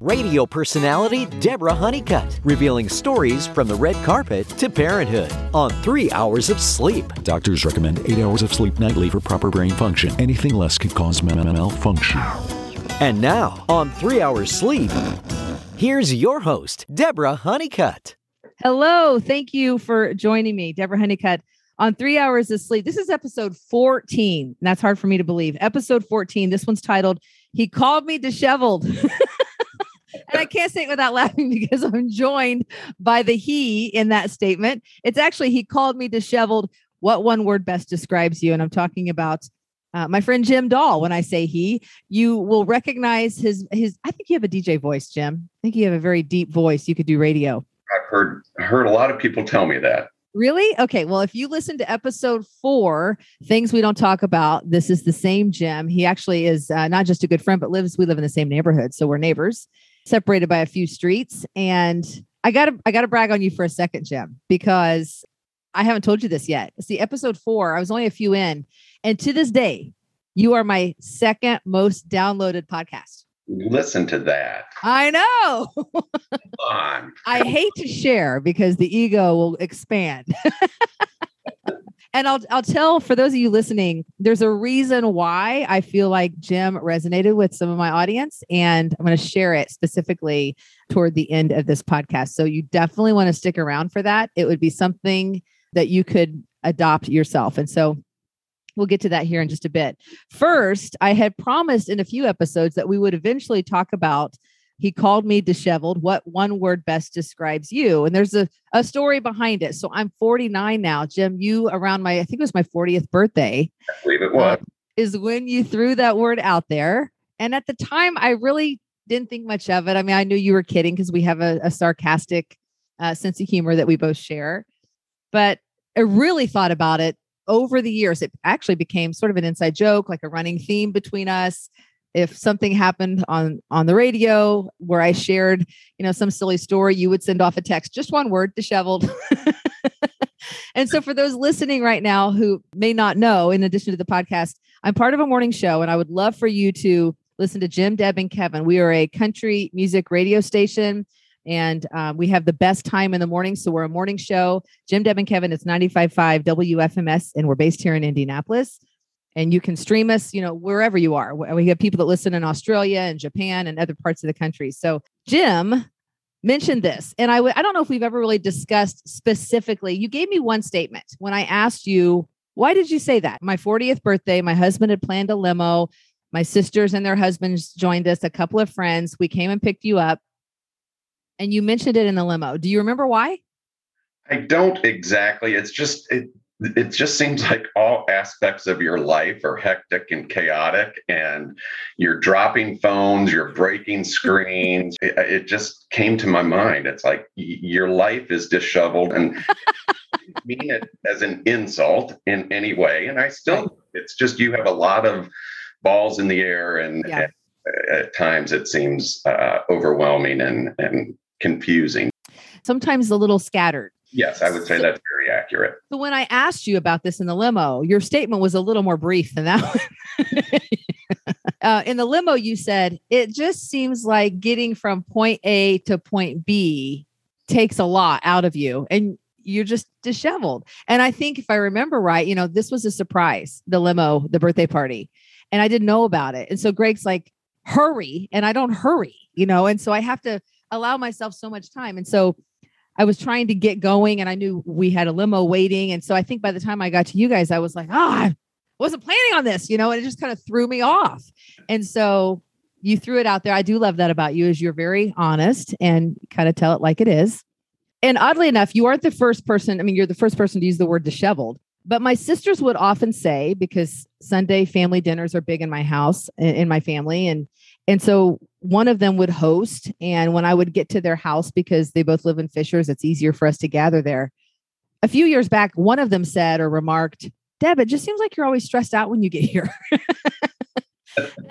Radio personality Deborah Honeycutt, revealing stories from the red carpet to parenthood on three hours of sleep. Doctors recommend eight hours of sleep nightly for proper brain function. Anything less could cause malfunction. And now, on three hours sleep, here's your host, Deborah Honeycutt. Hello. Thank you for joining me, Deborah Honeycutt, on three hours of sleep. This is episode 14. That's hard for me to believe. Episode 14. This one's titled, He Called Me Disheveled. and I can't say it without laughing because I'm joined by the he in that statement. It's actually, he called me disheveled. What one word best describes you? And I'm talking about uh, my friend Jim Dahl. When I say he, you will recognize his his. I think you have a DJ voice, Jim. I think you have a very deep voice. You could do radio. I've heard heard a lot of people tell me that. Really? Okay. Well, if you listen to episode four, things we don't talk about, this is the same Jim. He actually is uh, not just a good friend, but lives. We live in the same neighborhood, so we're neighbors separated by a few streets. And I gotta I gotta brag on you for a second, Jim, because I haven't told you this yet. See, episode four, I was only a few in, and to this day, you are my second most downloaded podcast. Listen to that. I know. Come on. I hate to share because the ego will expand. and I'll I'll tell for those of you listening, there's a reason why I feel like Jim resonated with some of my audience, and I'm going to share it specifically toward the end of this podcast. So you definitely want to stick around for that. It would be something that you could adopt yourself, and so we'll get to that here in just a bit. First, I had promised in a few episodes that we would eventually talk about he called me disheveled. What one word best describes you? And there's a, a story behind it. So I'm 49 now. Jim, you around my, I think it was my 40th birthday. I believe it was. uh, is when you threw that word out there. And at the time, I really didn't think much of it. I mean, I knew you were kidding because we have a, a sarcastic uh, sense of humor that we both share. But I really thought about it over the years. It actually became sort of an inside joke, like a running theme between us if something happened on on the radio where i shared you know some silly story you would send off a text just one word disheveled. And so for those listening right now who may not know in addition to the podcast i'm part of a morning show and i would love for you to listen to jim deb and kevin. We are a country music radio station and um, we have the best time in the morning so we're a morning show. Jim deb and kevin it's 95.5 wfms and we're based here in indianapolis and you can stream us you know wherever you are. We have people that listen in australia and japan and other parts of the country. So jim mentioned this and I w- I don't know if we've ever really discussed specifically. You gave me one statement when i asked you why did you say that? My 40th birthday my husband had planned a limo. My sisters and their husbands joined us a couple of friends. We came and picked you up and you mentioned it in the limo. Do you remember why? I don't exactly. It's just it it just seems like all aspects of your life are hectic and chaotic and you're dropping phones you're breaking screens. It, it, just came to my mind. It's like your life is disheveled and mean it as an insult in any way and i still it's just you have a lot of balls in the air and, Yeah. and at times it seems uh, overwhelming and, and confusing. Sometimes a little scattered yes i would say So- that's very accurate So when I asked you about this in the limo, your statement was a little more brief than that one. uh, in the limo, you said it just seems like getting from point A to point B takes a lot out of you, and you're just disheveled. And I think if I remember right, you know, this was a surprise, the limo, the birthday party, and I didn't know about it. And so Greg's like, "Hurry," and I don't hurry, you know, and so I have to allow myself so much time, and so. I was trying to get going and I knew we had a limo waiting. And so I think by the time I got to you guys, I was like, oh, I wasn't planning on this, you know, and it just kind of threw me off. And so you threw it out there. I do love that about you is you're very honest and kind of tell it like it is. And oddly enough, you aren't the first person. I mean, you're the first person to use the word disheveled. But my sisters would often say, because Sunday family dinners are big in my house, in in my family, and and so one of them would host. And when I would get to their house, because they both live in Fishers, it's easier for us to gather there. A few years back, one of them said or remarked, Deb, it just seems like you're always stressed out when you get here.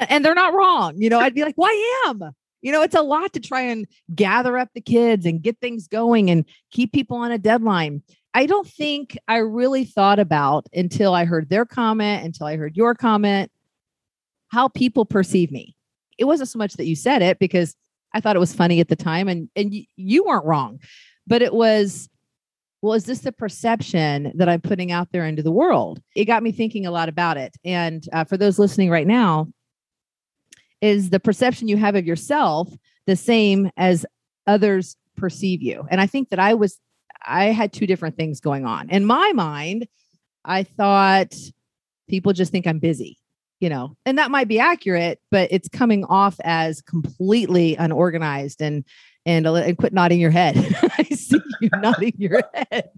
and they're not wrong. You know, I'd be like, well, I am. You know, it's a lot to try and gather up the kids and get things going and keep people on a deadline. I don't think I really thought about until I heard their comment, until I heard your comment, how people perceive me. It wasn't so much that you said it because I thought it was funny at the time, and and y- you weren't wrong, but it was. Well, is this the perception that I'm putting out there into the world? It got me thinking a lot about it. And uh, for those listening right now, is the perception you have of yourself the same as others perceive you? And I think that I was, I had two different things going on. In my mind, I thought people just think I'm busy you know, and that might be accurate, but it's coming off as completely unorganized and and and quit nodding your head. I see you nodding your head.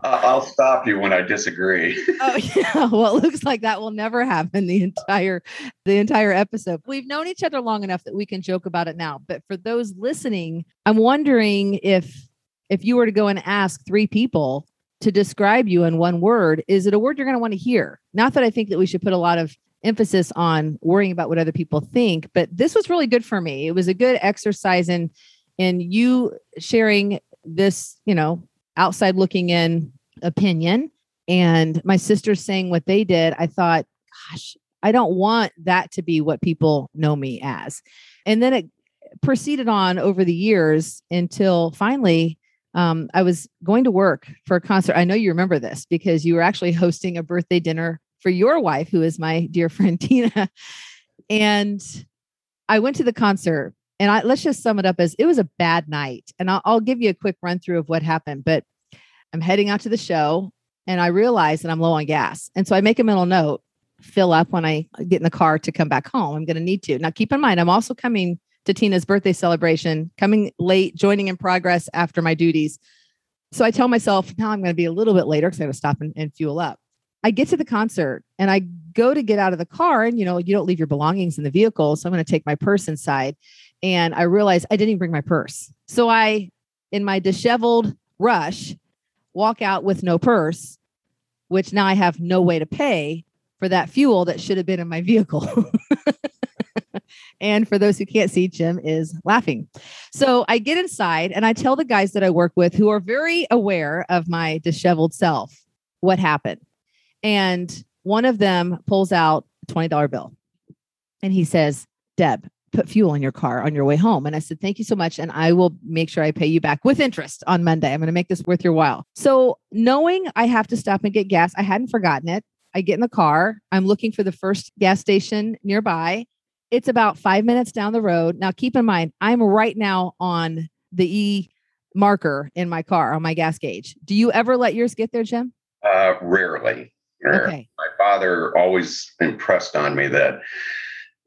I'll stop you when I disagree. oh yeah. Well, it looks like that will never happen the entire the entire episode. We've known each other long enough that we can joke about it now. But for those listening, I'm wondering if if you were to go and ask three people to describe you in one word, is it a word you're going to want to hear? Not that I think that we should put a lot of emphasis on worrying about what other people think, but this was really good for me. It was a good exercise in in you sharing this, you know, outside looking in opinion and my sisters saying what they did. I thought, gosh, I don't want that to be what people know me as. And then it proceeded on over the years until finally um, I was going to work for a concert. I know you remember this because you were actually hosting a birthday dinner for your wife, who is my dear friend Tina. And I went to the concert, and I, let's just sum it up as it was a bad night. And I'll, I'll give you a quick run through of what happened. But I'm heading out to the show, and I realize that I'm low on gas, and so I make a mental note: fill up when I get in the car to come back home. I'm going to need to. Now, keep in mind, I'm also coming to Tina's birthday celebration, coming late, joining in progress after my duties. So I tell myself, now I'm going to be a little bit later because I have to stop and, and fuel up. I get to the concert and I go to get out of the car, and you know, you don't leave your belongings in the vehicle. So I'm going to take my purse inside. And I realize I didn't even bring my purse. So I, in my disheveled rush, walk out with no purse, which now I have no way to pay for that fuel that should have been in my vehicle. And for those who can't see, Jim is laughing. So I get inside and I tell the guys that I work with who are very aware of my disheveled self what happened. And one of them pulls out a $20 bill and he says, Deb, put fuel in your car on your way home. And I said, Thank you so much. And I will make sure I pay you back with interest on Monday. I'm going to make this worth your while. So, knowing I have to stop and get gas, I hadn't forgotten it. I get in the car. I'm looking for the first gas station nearby. It's about five minutes down the road. Now, keep in mind, I'm right now on the E marker in my car on my gas gauge. Do you ever let yours get there, Jim? Uh, rarely. Okay. My father always impressed on me that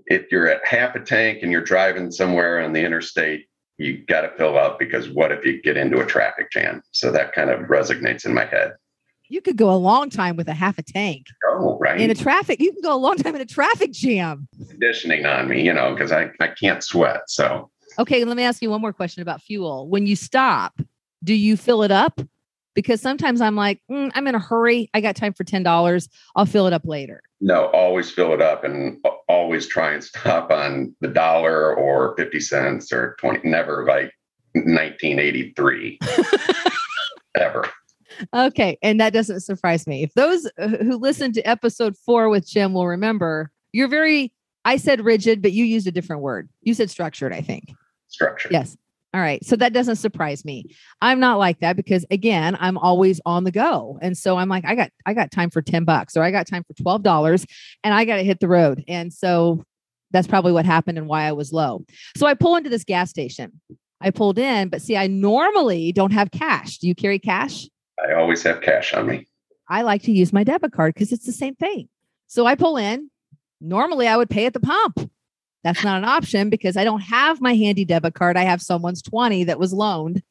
if you're at half a tank and you're driving somewhere on the interstate, you got to fill up because what if you get into a traffic jam? So that kind of resonates in my head. You could go a long time with a half a tank Oh, right. in a traffic. You can go a long time in a traffic jam. conditioning on me, you know, because I, I can't sweat. So Okay, let me ask you one more question about fuel. When you stop, do you fill it up? Because sometimes I'm like, "Mm, I'm in a hurry. I got time for ten dollars. I'll fill it up later. no, always fill it up and always try and stop on the dollar or 50 cents or 20, never like 1983 ever. Okay, and that doesn't surprise me. If those uh, who listened to episode four with Jim will remember, you're very. I said rigid, but you used a different word. You said structured. I think. Structured. Yes. All right. So that doesn't surprise me. I'm not like that because again, I'm always on the go. And so I'm like, I got I got time for 10 bucks or I got time for $12 and I got to hit the road. And so that's probably what happened and why I was low. So I pull into this gas station. I pulled in, but see, I normally don't have cash. Do you carry cash? I always have cash on me. I like to use my debit card because it's the same thing. So I pull in. Normally I would pay at the pump. That's not an option because I don't have my handy debit card. I have someone's 20 that was loaned.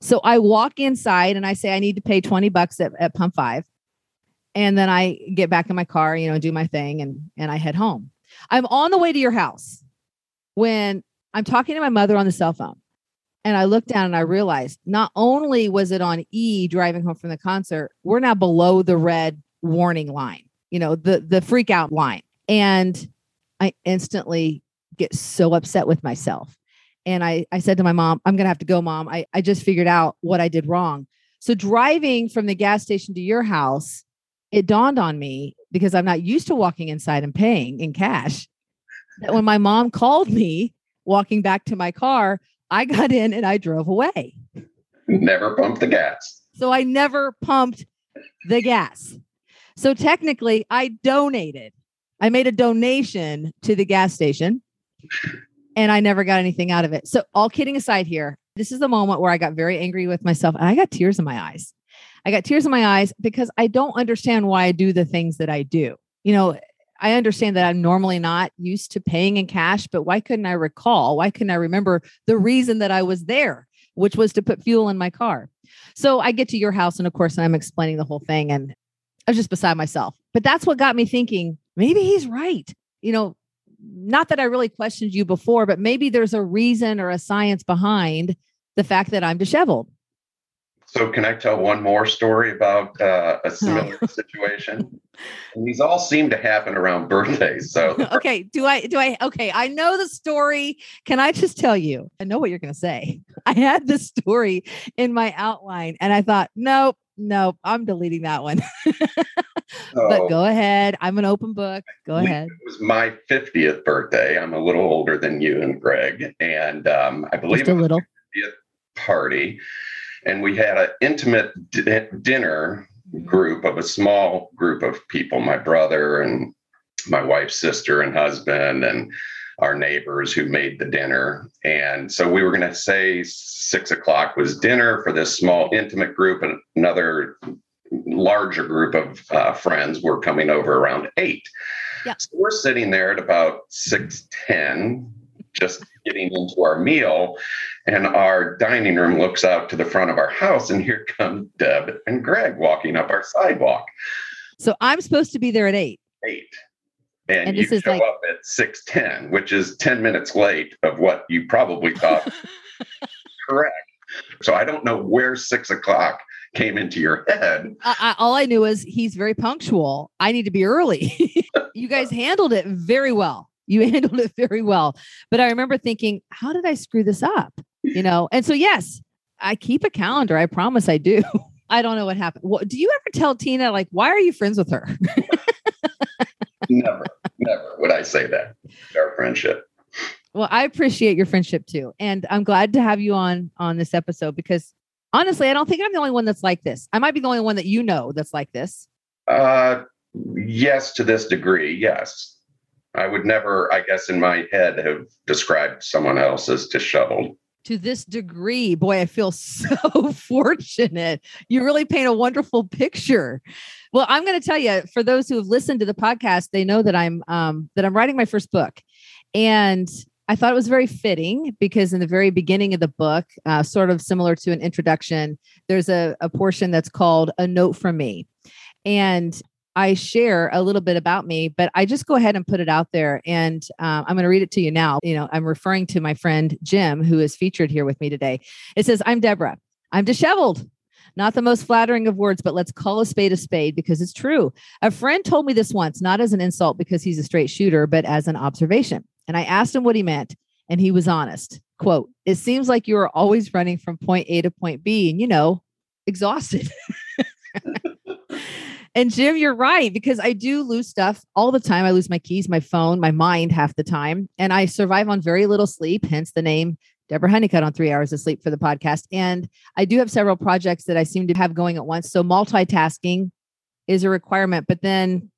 So I walk inside and I say, I need to pay 20 bucks at, at pump five. And then I get back in my car, you know, do my thing and and I head home. I'm on the way to your house when I'm talking to my mother on the cell phone. And I looked down and I realized not only was it on E driving home from the concert, we're now below the red warning line, you know, the the freak out line. And I instantly get so upset with myself. And I, I said to my mom, I'm gonna have to go, mom. I, I just figured out what I did wrong. So driving from the gas station to your house, it dawned on me because I'm not used to walking inside and paying in cash that when my mom called me walking back to my car, I got in and I drove away. Never pumped the gas. So I never pumped the gas. So technically, I donated. I made a donation to the gas station and I never got anything out of it. So, all kidding aside here, this is the moment where I got very angry with myself and I got tears in my eyes. I got tears in my eyes because I don't understand why I do the things that I do. You know, I understand that I'm normally not used to paying in cash, but why couldn't I recall? Why couldn't I remember the reason that I was there, which was to put fuel in my car? So I get to your house, and of course, I'm explaining the whole thing, and I was just beside myself. But that's what got me thinking maybe he's right. You know, not that I really questioned you before, but maybe there's a reason or a science behind the fact that I'm disheveled. So, can I tell one more story about uh, a similar situation? And these all seem to happen around birthdays. So, okay, do I? Do I? Okay, I know the story. Can I just tell you? I know what you're going to say. I had this story in my outline, and I thought, nope, nope, I'm deleting that one. but go ahead. I'm an open book. Go ahead. It was my 50th birthday. I'm a little older than you and Greg, and um, I believe Just a little 50th party and we had an intimate dinner group of a small group of people my brother and my wife's sister and husband and our neighbors who made the dinner. And so we were going to say six o'clock was dinner for this small intimate group and another larger group of uh, friends were coming over around eight. Yep. so we're sitting there at about 610 just getting into our meal and our dining room looks out to the front of our house and here come deb and greg walking up our sidewalk. So i'm supposed to be there at eight. Eight. And, and you show like... up at 610 which is 10 minutes late of what you probably thought. Correct. So i don't know where six o'clock came into your head. I, I, all i knew was he's very punctual. I need to be early. You guys handled it very well you handled it very well. But I remember thinking, how did I screw this up? You know, and so yes, I keep a calendar. I promise I do. I don't know what happened. What, do you ever tell Tina, like, why are you friends with her? never, never would I say that. Our friendship. Well, I appreciate your friendship too. And I'm glad to have you on on this episode because honestly, I don't think I'm the only one that's like this. I might be the only one that you know that's like this. Uh yes, to this degree, yes. I would never, I guess, in my head, have described someone else as disheveled. To this degree, boy, I feel so fortunate. You really paint a wonderful picture. Well, I'm going to tell you, for those who have listened to the podcast, they know that I'm um, that I'm writing my first book, and I thought it was very fitting because in the very beginning of the book, uh, sort of similar to an introduction, there's a, a portion that's called "A Note from Me," and I share a little bit about me, but I just go ahead and put it out there. And uh, I'm going to read it to you now. You know, I'm referring to my friend Jim, who is featured here with me today. It says, I'm Deborah. I'm disheveled. Not the most flattering of words, but let's call a spade a spade because it's true. A friend told me this once, not as an insult because he's a straight shooter, but as an observation. And I asked him what he meant, and he was honest. Quote, it seems like you are always running from point A to point B and, you know, exhausted. And Jim, you're right because I do lose stuff all the time. I lose my keys, my phone, my mind half the time, and I survive on very little sleep. Hence the name Deborah Honeycutt on three hours of sleep for the podcast. And I do have several projects that I seem to have going at once. So multitasking is a requirement. But then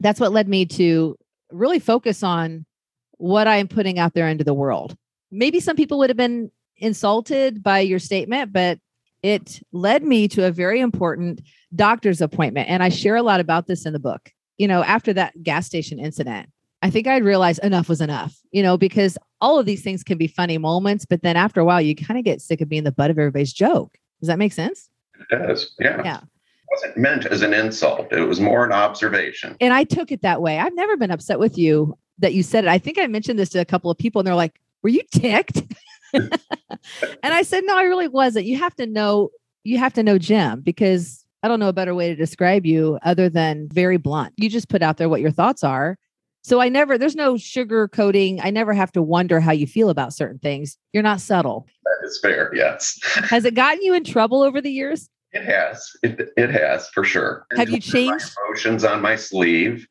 that's what led me to really focus on what I'm putting out there into the world. Maybe some people would have been insulted by your statement, but it led me to a very important doctor's appointment. And I share a lot about this in the book. You know, after that gas station incident, I think I realized enough was enough, you know, because all of these things can be funny moments, but then after a while, you kind of get sick of being the butt of everybody's joke. Does that make sense? It does. Yeah. Yeah. It wasn't meant as an insult. It was more an observation. And I took it that way. I've never been upset with you that you said it. I think I mentioned this to a couple of people and they're like, were you ticked? and I said, no, I really wasn't. You have to know, you have to know Jim because I don't know a better way to describe you other than very blunt. You just put out there what your thoughts are. So I never, there's no sugar coating. I never have to wonder how you feel about certain things. You're not subtle. That is fair. Yes. has it gotten you in trouble over the years? It has. It, it has for sure. Have you changed emotions on my sleeve?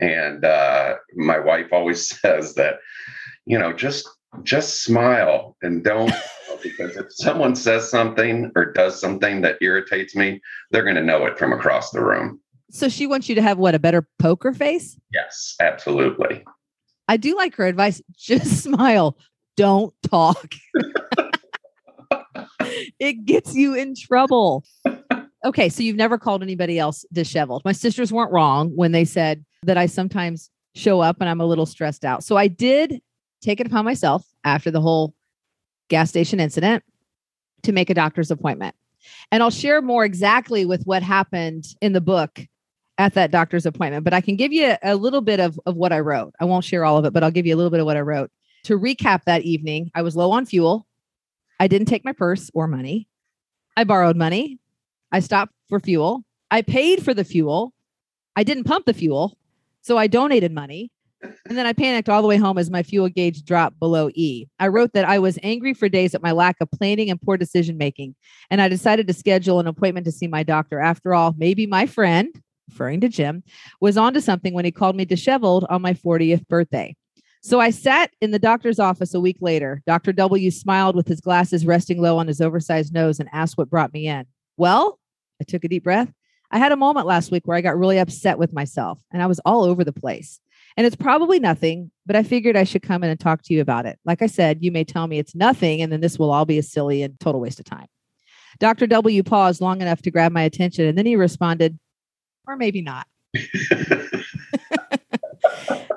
And uh, my wife always says that, you know, just just smile and don't because if someone says something or does something that irritates me, they're going to know it from across the room. So she wants you to have what a better poker face? Yes, absolutely. I do like her advice. Just smile. Don't talk. it gets you in trouble. Okay, so you've never called anybody else disheveled. My sisters weren't wrong when they said that I sometimes show up and I'm a little stressed out. So I did take it upon myself after the whole gas station incident to make a doctor's appointment. And I'll share more exactly with what happened in the book at that doctor's appointment, but I can give you a little bit of, of what I wrote. I won't share all of it, but I'll give you a little bit of what I wrote. To recap that evening, I was low on fuel. I didn't take my purse or money. I borrowed money. I stopped for fuel. I paid for the fuel. I didn't pump the fuel. So I donated money. And then I panicked all the way home as my fuel gauge dropped below E. I wrote that I was angry for days at my lack of planning and poor decision making. And I decided to schedule an appointment to see my doctor. After all, maybe my friend, referring to Jim, was onto something when he called me disheveled on my 40th birthday. So I sat in the doctor's office a week later. Dr. W smiled with his glasses resting low on his oversized nose and asked what brought me in. Well, I took a deep breath. I had a moment last week where I got really upset with myself and I was all over the place. And it's probably nothing, but I figured I should come in and talk to you about it. Like I said, you may tell me it's nothing, and then this will all be a silly and total waste of time. Dr. W paused long enough to grab my attention, and then he responded, or maybe not.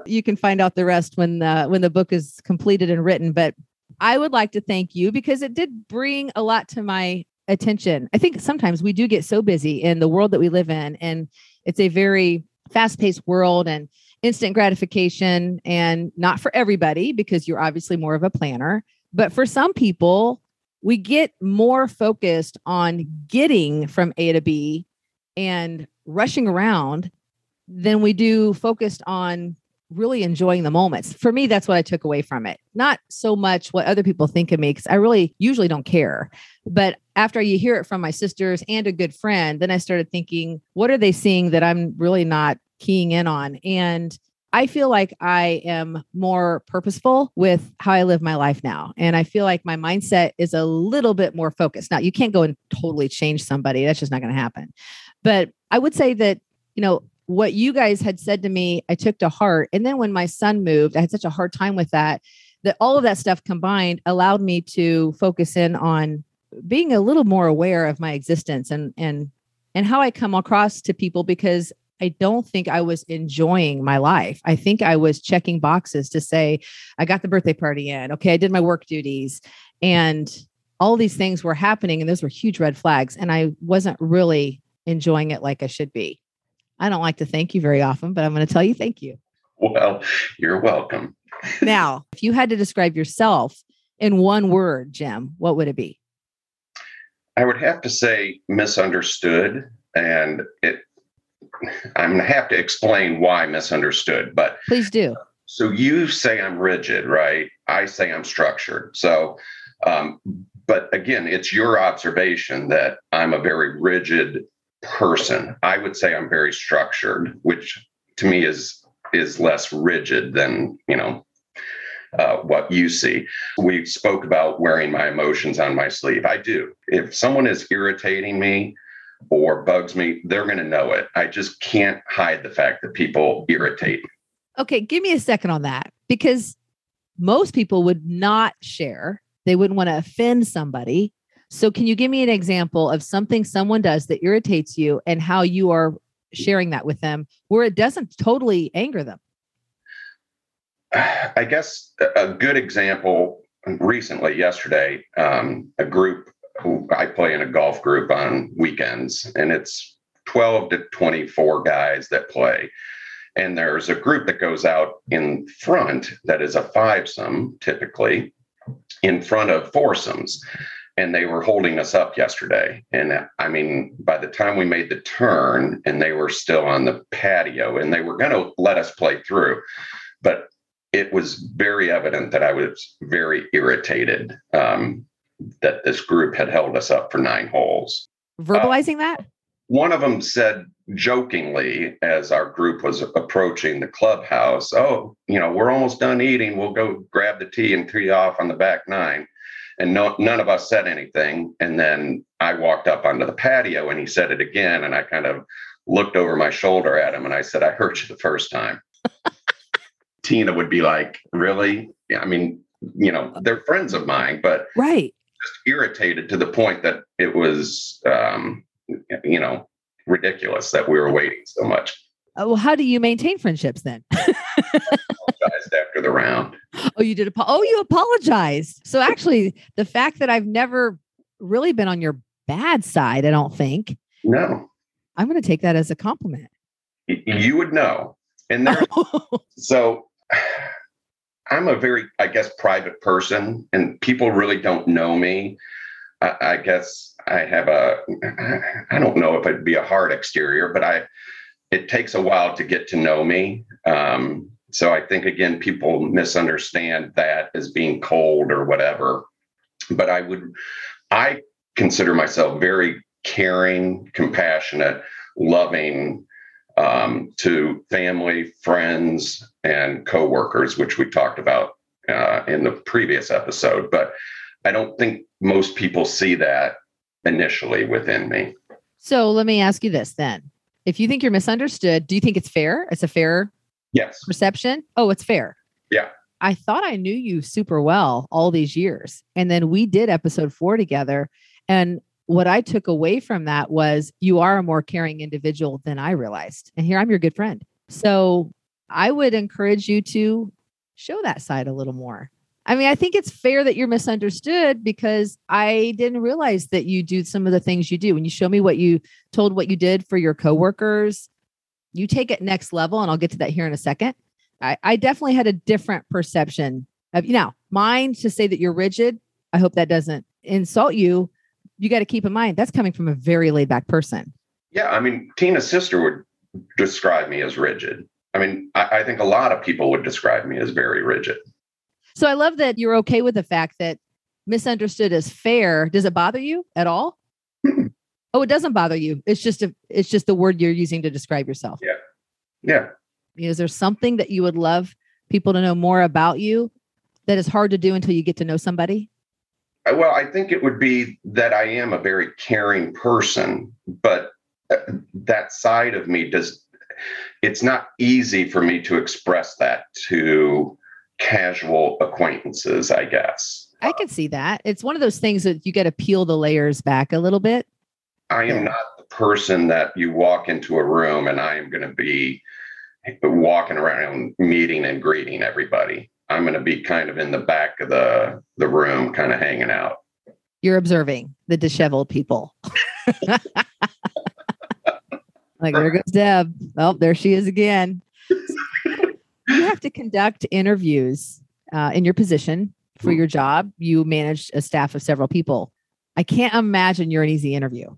you can find out the rest when the when the book is completed and written. But I would like to thank you because it did bring a lot to my attention. I think sometimes we do get so busy in the world that we live in, and it's a very fast paced world and instant gratification and not for everybody because you're obviously more of a planner. But for some people, we get more focused on getting from A to B and rushing around than we do focused on really enjoying the moments. For me, that's what I took away from it. Not so much what other people think of me, because I really usually don't care. But after you hear it from my sisters and a good friend, then I started thinking, what are they seeing that I'm really not keying in on. And I feel like I am more purposeful with how I live my life now. And I feel like my mindset is a little bit more focused. Now, you can't go and totally change somebody, that's just not going to happen. But I would say that, you know, what you guys had said to me, I took to heart. And then when my son moved, I had such a hard time with that, that all of that stuff combined allowed me to focus in on being a little more aware of my existence and, and, and how I come across to people because I don't think I was enjoying my life. I think I was checking boxes to say, I got the birthday party in. Okay, I did my work duties. And all these things were happening, and those were huge red flags. And I wasn't really enjoying it like I should be. I don't like to thank you very often, but I'm going to tell you thank you. Well, you're welcome. now, if you had to describe yourself in one word, Jim, what would it be? I would have to say misunderstood. And it I'm going to have to explain why misunderstood, but please do. So you say I'm rigid, right? I say I'm structured. So, um, but again, it's your observation that I'm a very rigid person. I would say I'm very structured, which to me is is less rigid than you know uh, what you see. We spoke about wearing my emotions on my sleeve. I do. If someone is irritating me, or bugs me, they're going to know it. I just can't hide the fact that people irritate. Okay, give me a second on that because most people would not share. They wouldn't want to offend somebody. So, can you give me an example of something someone does that irritates you and how you are sharing that with them where it doesn't totally anger them? I guess a good example recently, yesterday, um, a group I play in a golf group on weekends, and it's 12 to 24 guys that play. And there's a group that goes out in front that is a fivesome, typically, in front of foursomes. And they were holding us up yesterday. And I mean, by the time we made the turn and they were still on the patio and they were going to let us play through. But it was very evident that I was very irritated um, that this group had held us up for nine holes. Verbalizing uh, that? one of them said jokingly as our group was approaching the clubhouse, Oh, you know, we're almost done eating. We'll go grab the tea and tee off on the back nine. And no, none of us said anything. And then I walked up onto the patio and he said it again. And I kind of looked over my shoulder at him and I said, I heard you the first time. Tina would be like, Really? I mean, you know, they're friends of mine, but right. Just irritated to the point that it was, um, you know, ridiculous that we were waiting so much. Uh, well, how do you maintain friendships then? after the round. Oh, you did. Apo- oh, you apologized. So actually, the fact that I've never really been on your bad side, I don't think. No. I'm going to take that as a compliment. You would know. And there, so I'm a very, I guess, private person, and people really don't know me. I, I guess I have a, I don't know if it'd be a hard exterior, but I, it takes a while to get to know me. Um, so I think again, people misunderstand that as being cold or whatever. But I would, I consider myself very caring, compassionate, loving um, to family, friends, and coworkers, which we talked about uh, in the previous episode. But I don't think most people see that initially within me. So let me ask you this then. If you think you're misunderstood, do you think it's fair? It's a fair yes perception? Oh, it's fair. Yeah. I thought I knew you super well all these years. And then we did episode four together. And what I took away from that was you are a more caring individual than I realized. And here I'm your good friend. So I would encourage you to show that side a little more. I mean, I think it's fair that you're misunderstood because I didn't realize that you do some of the things you do. When you show me what you told what you did for your coworkers, you take it next level, and I'll get to that here in a second. I, I definitely had a different perception of you now mine to say that you're rigid. I hope that doesn't insult you. You got to keep in mind that's coming from a very laid back person. Yeah, I mean, Tina's sister would describe me as rigid. I mean, I, I think a lot of people would describe me as very rigid. So I love that you're okay with the fact that misunderstood is fair. Does it bother you at all? oh, it doesn't bother you. It's just a it's just the word you're using to describe yourself. Yeah. Yeah. Is there something that you would love people to know more about you that is hard to do until you get to know somebody? Well, I think it would be that I am a very caring person, but uh, that side of me does it's not easy for me to express that to casual acquaintances, I guess. I can see that. It's one of those things that you got to peel the layers back a little bit. I am yeah. not the person that you walk into a room and I am going to be walking around meeting and greeting everybody. I'm going to be kind of in the back of the the room kind of hanging out. You're observing the disheveled people. like there goes Deb. Oh, there she is again you have to conduct interviews uh, in your position for your job. You manage a staff of several people. I can't imagine you're an easy interview.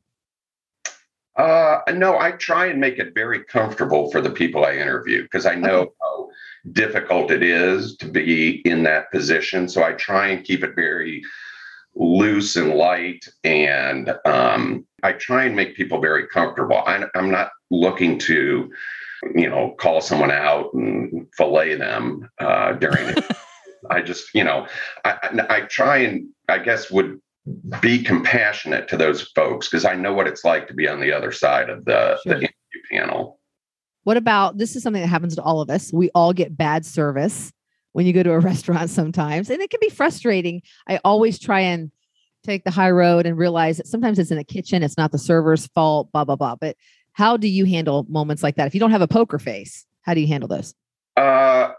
Uh, no, I try and make it very comfortable for the people I interview because I know okay. how difficult it is to be in that position. So I try and keep it very loose and light, and um, I try and make people very comfortable. I, I'm not looking to you know, call someone out and fillet them uh, during it. I just, you know, I, I try and I guess would be compassionate to those folks because I know what it's like to be on the other side of the, sure. the interview panel. What about this is something that happens to all of us. We all get bad service when you go to a restaurant sometimes, and it can be frustrating. I always try and take the high road and realize that sometimes it's in the kitchen, it's not the server's fault, blah, blah, blah. But how do you handle moments like that? If you don't have a poker face, how do you handle those? Uh,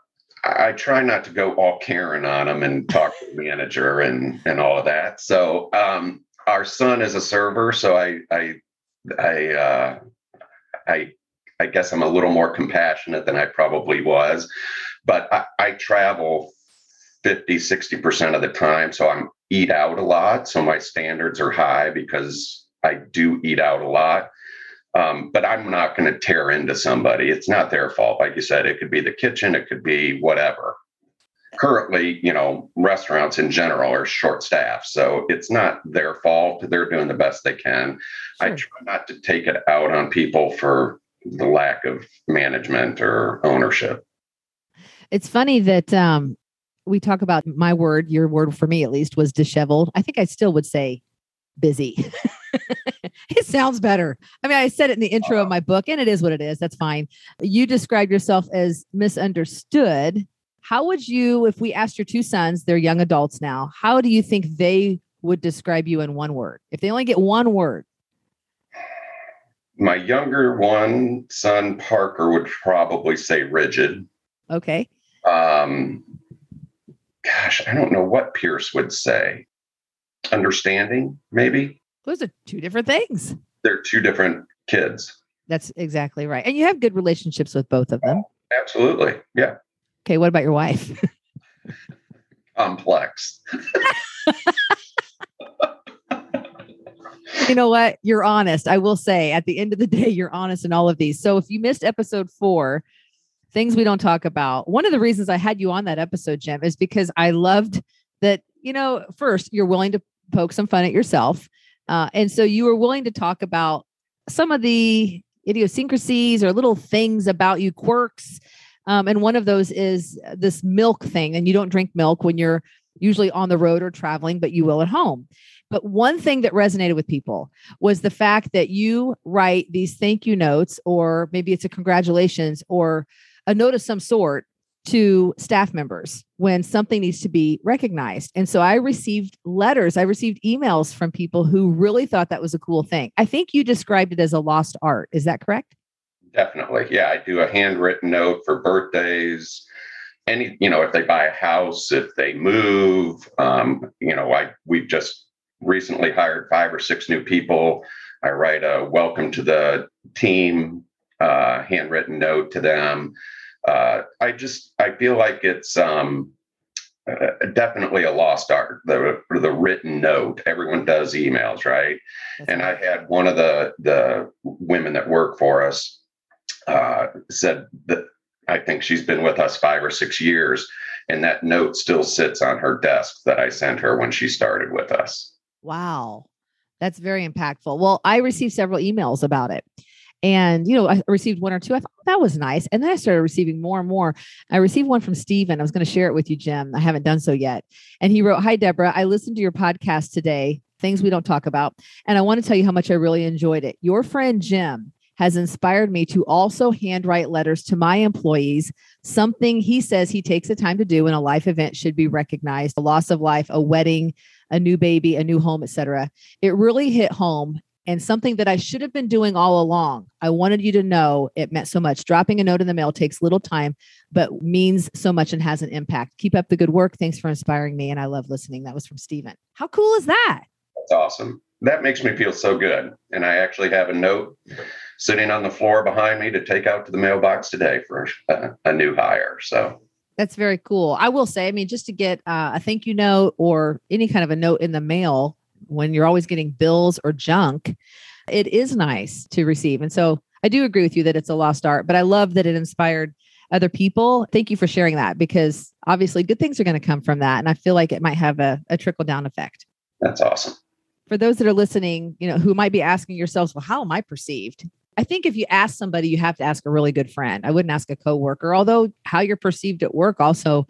I try not to go all Karen on them and talk to the manager and and all of that. So um, our son is a server, so I I I uh, I I guess I'm a little more compassionate than I probably was, but I, I travel 50, 60% of the time. So I'm eat out a lot. So my standards are high because I do eat out a lot. Um, but I'm not going to tear into somebody. It's not their fault. Like you said, it could be the kitchen, it could be whatever. currently, you know, restaurants in general are short staffed. So it's not their fault. They're doing the best they can. I try not to take it out on people for the lack of management or ownership. It's funny that um, we talk about my word, your word for me at least was disheveled. I think I still would say busy. it sounds better. I mean, I said it in the intro of my book, and it is what it is. That's fine. You described yourself as misunderstood. How would you, if we asked your two sons, they're young adults now, how do you think they would describe you in one word? If they only get one word, My younger one, son Parker, would probably say rigid. okay. Um, gosh, I don't know what Pierce would say. Understanding, maybe. Those are two different things. They're two different kids. That's exactly right. And you have good relationships with both of them. Absolutely. Yeah. Okay. What about your wife? Complex. you know what? You're honest. I will say at the end of the day, you're honest in all of these. So if you missed episode four, things we don't talk about, one of the reasons I had you on that episode, Jim, is because I loved that, you know, first, you're willing to poke some fun at yourself. Uh, and so you were willing to talk about some of the idiosyncrasies or little things about you, quirks. Um, and one of those is this milk thing. And you don't drink milk when you're usually on the road or traveling, but you will at home. But one thing that resonated with people was the fact that you write these thank you notes, or maybe it's a congratulations or a note of some sort to staff members when something needs to be recognized. And so I received letters, I received emails from people who really thought that was a cool thing. I think you described it as a lost art. Is that correct? Definitely. Yeah. I do a handwritten note for birthdays. Any, you know, if they buy a house, if they move, um, you know, I we've just recently hired five or six new people. I write a welcome to the team uh, handwritten note to them. Uh, I just I feel like it's um, uh, definitely a lost art. The the written note. Everyone does emails, right? That's and I had one of the the women that work for us uh, said that I think she's been with us five or six years, and that note still sits on her desk that I sent her when she started with us. Wow. That's very impactful. Well, I received several emails about it. And, you know, I received one or two. I thought that was nice. And then I started receiving more and more. I received one from Steven. I was going to share it with you, Jim. I haven't done so yet. And he wrote Hi, Deborah. I listened to your podcast today, things we don't talk about. And I want to tell you how much I really enjoyed it. Your friend, Jim, has inspired me to also handwrite letters to my employees. Something he says he takes the time to do when a life event should be recognized a loss of life, a wedding, a new baby, a new home, etc. It really hit home and something that I should have been doing all along. I wanted you to know it meant so much. Dropping a note in the mail takes little time, but means so much and has an impact. Keep up the good work. Thanks for inspiring me. And I love listening. That was from Steven. How cool is that? That's awesome. That makes me feel so good. And I actually have a note sitting on the floor behind me to take out to the mailbox today for a, a new hire. So That's very cool. I will say, I mean, just to get uh, a thank you note or any kind of a note in the mail when you're always getting bills or junk, it is nice to receive. And so I do agree with you that it's a lost art, but I love that it inspired other people. Thank you for sharing that because obviously good things are going to come from that. And I feel like it might have a, a trickle down effect. that's awesome. For those that are listening, you know, who might be asking yourselves, well, how am I perceived? I think if you ask somebody, you have to ask a really good friend. I wouldn't ask a coworker, although how you're perceived at work also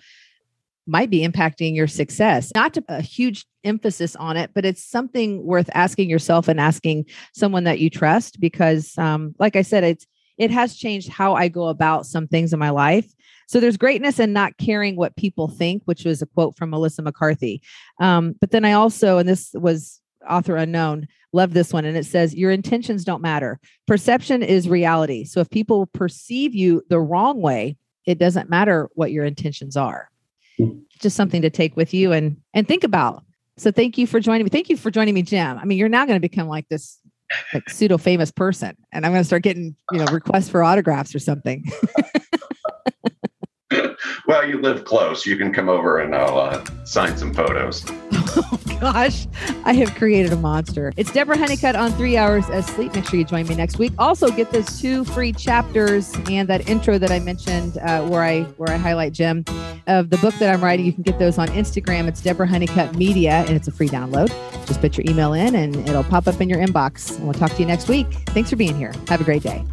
might be impacting your success. Not to, a huge emphasis on it, but it's something worth asking yourself and asking someone that you trust because, um, like I said, it's it has changed how I go about some things in my life. So there's greatness in not caring what people think, which was a quote from Melissa McCarthy. Um, but then I also, and this was author unknown, love this one. And it says, Your intentions don't matter. Perception is reality. So if people perceive you the wrong way, it doesn't matter what your intentions are. Just something to take with you and and think about. So thank you for joining me. Thank you for joining me, Jim. I mean, you're now going to become like this like pseudo famous person, and I'm going to start getting you know requests for autographs or something. Well, you live close. You can come over and I'll uh, sign some photos. gosh, I have created a monster. It's Deborah Honeycutt on three hours of sleep. Make sure you join me next week. Also, get those two free chapters and that intro that I mentioned, uh, where I where I highlight Jim of the book that I'm writing. You can get those on Instagram. It's Deborah Honeycutt Media, and it's a free download. Just put your email in, and it'll pop up in your inbox. And we'll talk to you next week. Thanks for being here. Have a great day.